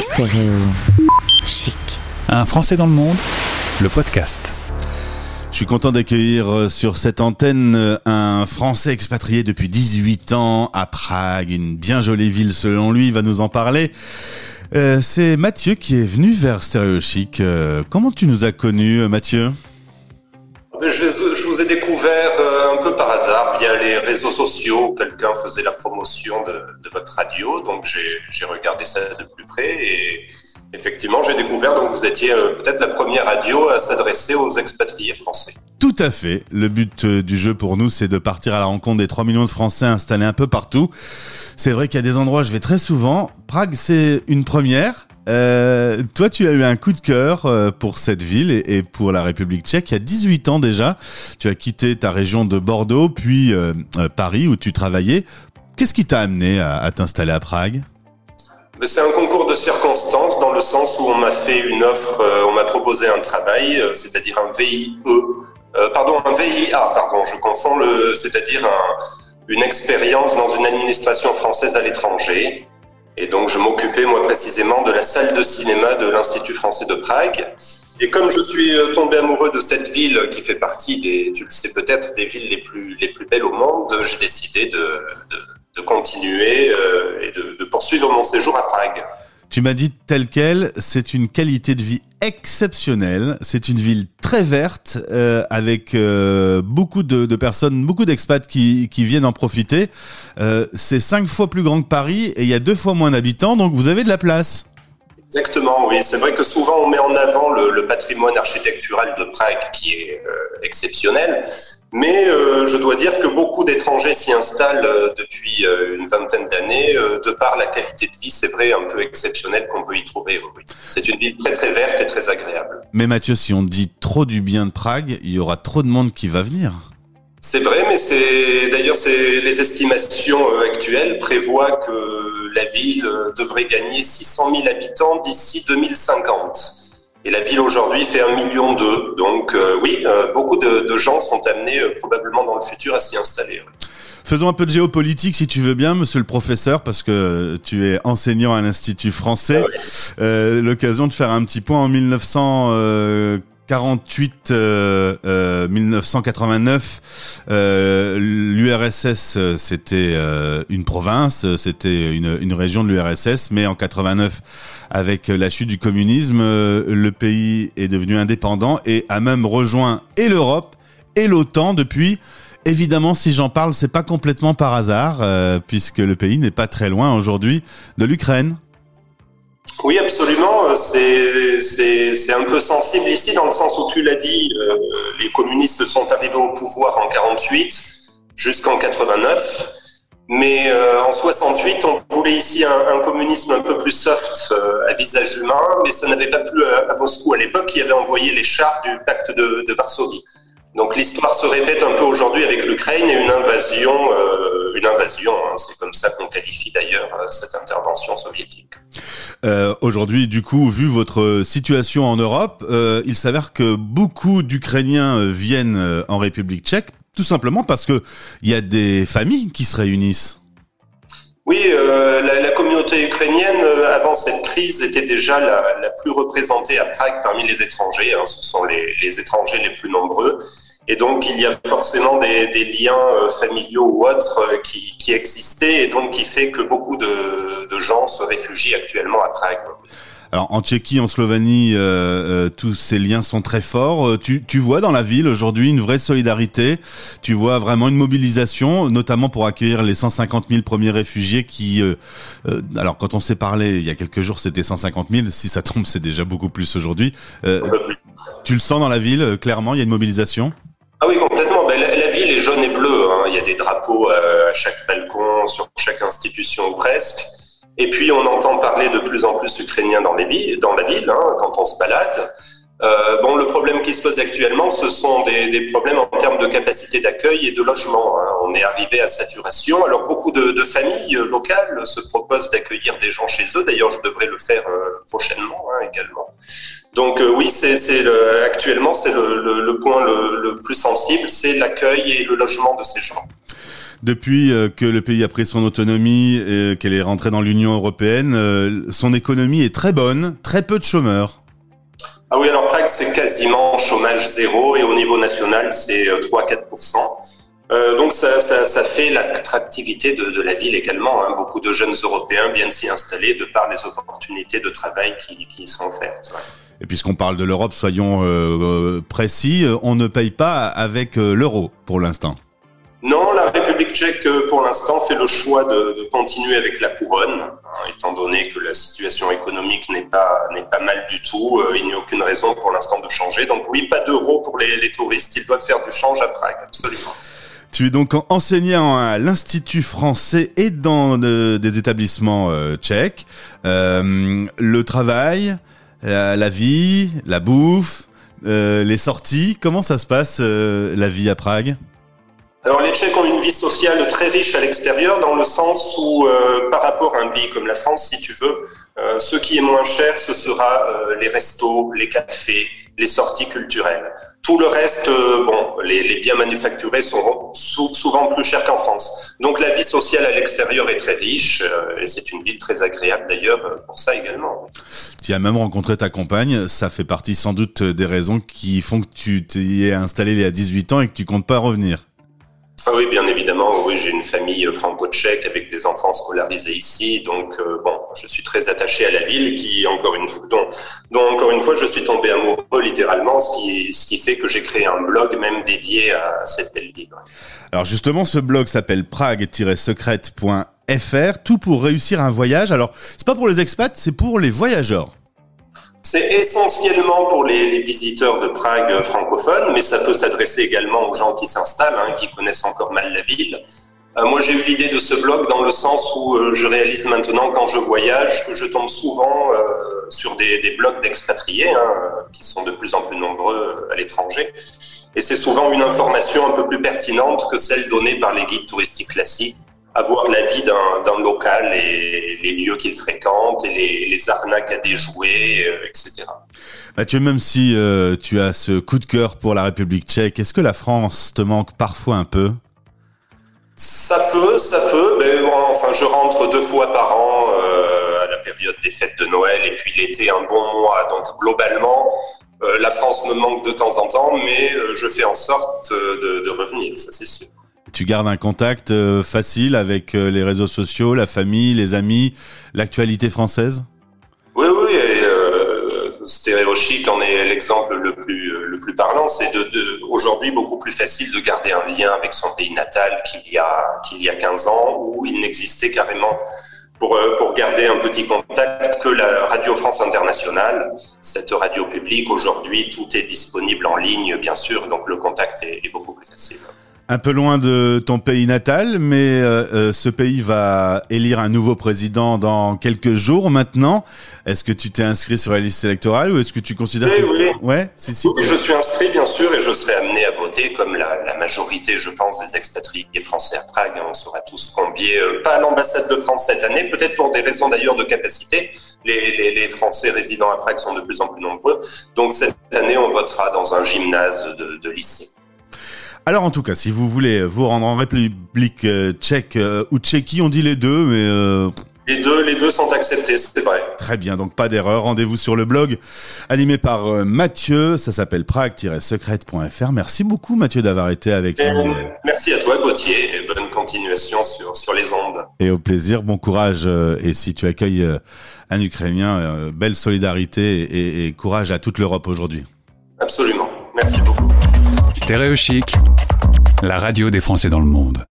Stéréo chic. Un Français dans le monde, le podcast. Je suis content d'accueillir euh, sur cette antenne euh, un Français expatrié depuis 18 ans à Prague, une bien jolie ville selon lui, il va nous en parler. Euh, c'est Mathieu qui est venu vers Stéréo Chic. Euh, comment tu nous as connus, Mathieu? Je, vous ai découvert euh, un peu par hasard via les réseaux sociaux. Quelqu'un faisait la promotion de, de votre radio, donc j'ai regardé ça de plus près et effectivement j'ai découvert donc vous étiez euh, peut-être la première radio à s'adresser aux expatriés français. Tout à fait. Le but euh, du jeu pour nous, c'est de partir à la rencontre des 3 millions de Français installés un peu partout. C'est vrai qu'il y a des endroits où je vais très souvent. Prague, c'est une première. Euh, toi, tu as eu un coup de cœur euh, pour cette ville et, pour la République tchèque. Il y a 18 ans déjà, tu as quitté ta région de Bordeaux, puis euh, Paris où tu travaillais. Qu'est-ce qui t'a amené à, t'installer à Prague? C'est un concours de circonstances dans le sens où on m'a fait une offre, on m'a proposé un travail, c'est-à-dire un VIE, pardon, un VIA, pardon, je confonds le, c'est-à-dire un, une expérience dans une administration française à l'étranger. Et donc, je m'occupais, moi, précisément de la salle de cinéma de l'Institut français de Prague. Et comme je suis tombé amoureux de cette ville qui fait partie des, tu le sais peut-être, des villes les plus, les plus belles au monde, j'ai décidé de, de, de continuer euh, et de, de poursuivre mon séjour à Prague. Tu m'as dit tel quel, c'est une qualité de vie exceptionnelle. C'est une ville très verte euh, avec euh, beaucoup de, personnes, beaucoup d'expats qui, viennent en profiter. Euh, c'est cinq fois plus grand que Paris et il y a deux fois moins d'habitants, donc vous avez de la place. Exactement, oui. C'est vrai que souvent on met en avant le, le patrimoine architectural de Prague qui est exceptionnel. Mais euh, je dois dire que beaucoup d'étrangers s'y installent euh, depuis euh, une vingtaine d'années, de par la qualité de vie, c'est vrai, un peu exceptionnelle qu'on peut y trouver. Oui. C'est une ville très très verte et très agréable. Mais Mathieu, si on dit trop du bien de Prague, il y aura trop de monde qui va venir. C'est vrai, mais c'est d'ailleurs c'est les estimations actuelles prévoient que la ville devrait gagner 600 000 habitants d'ici 2050. Et la ville aujourd'hui fait un million d'eux. Donc euh, oui, euh, beaucoup de, de, gens sont amenés euh, probablement dans le futur à s'y installer. Faisons un peu de géopolitique si tu veux bien, monsieur le professeur, parce que tu es enseignant à l'Institut français. Ah oui. L'occasion de faire un petit point en 1900. 48, euh, euh, 1989, euh, l'URSS c'était euh, une province, c'était une, une, région de l'URSS, mais en 89, avec la chute du communisme, euh, le pays est devenu indépendant et a même rejoint et l'Europe et l'OTAN depuis. Évidemment, si j'en parle, c'est pas complètement par hasard, euh, puisque le pays n'est pas très loin aujourd'hui de l'Ukraine. Oui, absolument. C'est un peu sensible ici dans le sens où tu l'as dit, euh, les communistes sont arrivés au pouvoir en 48 jusqu'en 89. Mais euh, en 68, on voulait ici un, un, communisme un peu plus soft euh, à visage humain, mais ça n'avait pas plu à, Moscou à l'époque qui avait envoyé les chars du pacte de, Varsovie. Donc l'histoire se répète un peu aujourd'hui avec l'Ukraine et une invasion, euh, une invasion, hein, comme ça qu'on qualifie d'ailleurs euh, cette intervention soviétique. Euh, aujourd'hui, du coup, vu votre situation en Europe, euh, il s'avère que beaucoup d'Ukrainiens viennent en République tchèque, tout simplement parce que il y a des familles qui se réunissent. Oui, euh, la, la, communauté ukrainienne, euh, avant cette crise, était déjà la, la, plus représentée à Prague parmi les étrangers. Hein, ce sont les, les, étrangers les plus nombreux. Et donc, il y a forcément des, des liens euh, familiaux ou autres euh, qui, qui, existaient, et donc qui fait que beaucoup de, de gens se réfugient actuellement à Prague. Alors en Tchéquie, en Slovénie, euh, euh, tous ces liens sont très forts. Tu, tu vois dans la ville aujourd'hui une vraie solidarité. Tu vois vraiment une mobilisation, notamment pour accueillir les 150 000 premiers réfugiés qui, euh, euh, alors quand on s'est parlé il y a quelques jours, c'était 150 000. Si ça tombe, c'est déjà beaucoup plus aujourd'hui. tu le sens dans la ville clairement, il y a une mobilisation? Ville est jaune et bleue. Hein. Il y a des drapeaux à chaque balcon, sur chaque institution ou presque. Et puis, on entend parler de plus en plus ukrainien dans, la ville, hein, quand on se balade. Euh, bon, le problème qui se pose actuellement, ce sont des, problèmes en termes de capacité d'accueil et de logement. Hein. On est arrivé à saturation. Alors, beaucoup de, familles locales se proposent d'accueillir des gens chez eux. D'ailleurs, je devrais le faire euh, prochainement également. Donc euh, oui, c'est actuellement c'est le, le, le, point le, le plus sensible, c'est l'accueil et le logement de ces gens. Depuis que le pays a pris son autonomie et qu'elle est rentrée dans l'Union européenne, son économie est très bonne, très peu de chômeurs. Ah oui, alors Prague, c'est quasiment chômage zéro et au niveau national, c'est 3-4%. Euh, donc ça, ça, ça fait l'attractivité de, de, la ville également. Hein. Beaucoup de jeunes Européens viennent s'y installer de par les opportunités de travail qui, qui sont offertes. Ouais. Et puisqu'on parle de l'Europe, soyons euh, précis, on ne paye pas avec euh, l'euro pour l'instant. Non, la République tchèque, euh, pour l'instant, fait le choix de, de, continuer avec la couronne, hein, étant donné que la situation économique n'est pas, n'est pas mal du tout. Euh, il n'y a aucune raison pour l'instant de changer. Donc oui, pas d'euro pour les, les touristes. Ils doivent faire du change à Prague, absolument. Tu es donc enseignant à l'Institut français et dans de, des établissements euh, tchèques. Euh, le travail, la, vie, la bouffe, euh, les sorties, comment ça se passe euh, la vie à Prague? Alors les Tchèques ont une vie sociale très riche à l'extérieur dans le sens où euh, par rapport à un pays comme la France, si tu veux, euh, ce qui est moins cher, ce sera euh, les restos, les cafés, les sorties culturelles. Tout le reste, euh, bon, les, les, biens manufacturés sont souvent plus chers qu'en France. Donc la vie sociale à l'extérieur est très riche euh, et c'est une ville très agréable d'ailleurs pour ça également. Tu as même rencontré ta compagne, ça fait partie sans doute des raisons qui font que tu t'y es installé il y a 18 ans et que tu comptes pas revenir. Ah oui, bien évidemment. Oui, j'ai une famille franco-tchèque avec des enfants scolarisés ici, donc euh, bon, je suis très attaché à la ville, qui encore une fois, dont, encore une fois, je suis tombé amoureux littéralement, ce qui, ce qui fait que j'ai créé un blog même dédié à cette belle ville. Alors justement, ce blog s'appelle prague-secrète.fr, tout pour réussir un voyage. Alors, c'est pas pour les expats, c'est pour les voyageurs. C'est essentiellement pour les, visiteurs de Prague francophones, mais ça peut s'adresser également aux gens qui s'installent, hein, qui connaissent encore mal la ville. Euh, moi, j'ai eu l'idée de ce blog dans le sens où euh, je réalise maintenant, quand je voyage, que je tombe souvent euh, sur des, des blogs d'expatriés, hein, qui sont de plus en plus nombreux à l'étranger. Et c'est souvent une information un peu plus pertinente que celle donnée par les guides touristiques classiques avoir la vie d'un local et les lieux qu'il fréquente et les, les, arnaques à déjouer, euh, etc. Mathieu, même si euh, tu as ce coup de cœur pour la République tchèque, est-ce que la France te manque parfois un peu? Ça peut, ça peut. Mais bon, enfin, je rentre deux fois par an euh, à la période des fêtes de Noël et puis l'été un bon mois. Donc globalement, euh, la France me manque de temps en temps, mais je fais en sorte de, de revenir, ça c'est sûr. Tu gardes un contact euh, facile avec euh, les réseaux sociaux, la famille, les amis, l'actualité française? Oui, oui. Et, euh, Stéréochic en est l'exemple le plus, le plus parlant. C'est de, aujourd'hui beaucoup plus facile de garder un lien avec son pays natal qu'il y a, qu'il y a 15 ans, où il n'existait carrément pour, pour garder un petit contact que la Radio France Internationale, cette radio publique. Aujourd'hui, tout est disponible en ligne, bien sûr, donc le contact est beaucoup plus facile un peu loin de ton pays natal, mais euh, ce pays va élire un nouveau président dans quelques jours maintenant. Est-ce que tu t'es inscrit sur la liste électorale ou est-ce que tu considères oui, que... oui. Ouais, si, si, oui, je suis inscrit bien sûr et je serai amené à voter comme la, la majorité, je pense, des expatriés français à Prague. On sera tous conviés, euh, pas à l'ambassade de France cette année, peut-être pour des raisons d'ailleurs de capacité. Les, les, les, Français résidant à Prague sont de plus en plus nombreux. Donc cette année, on votera dans un gymnase de, de lycée. Alors en tout cas, si vous voulez vous rendre en République euh, tchèque euh, ou Tchéquie, on dit les deux, mais... Euh... Les deux, les deux sont acceptés, c'est vrai. Très bien, donc pas d'erreur. Rendez-vous sur le blog animé par Mathieu. Ça s'appelle prague-secrète.fr. Merci beaucoup Mathieu d'avoir été avec et nous. Merci à toi Gauthier et bonne continuation sur, sur les ondes. Et au plaisir, bon courage. Et si tu accueilles un Ukrainien, belle solidarité et, et courage à toute l'Europe aujourd'hui. Absolument. Merci beaucoup. Stéréo Chic, la radio des Français dans le monde.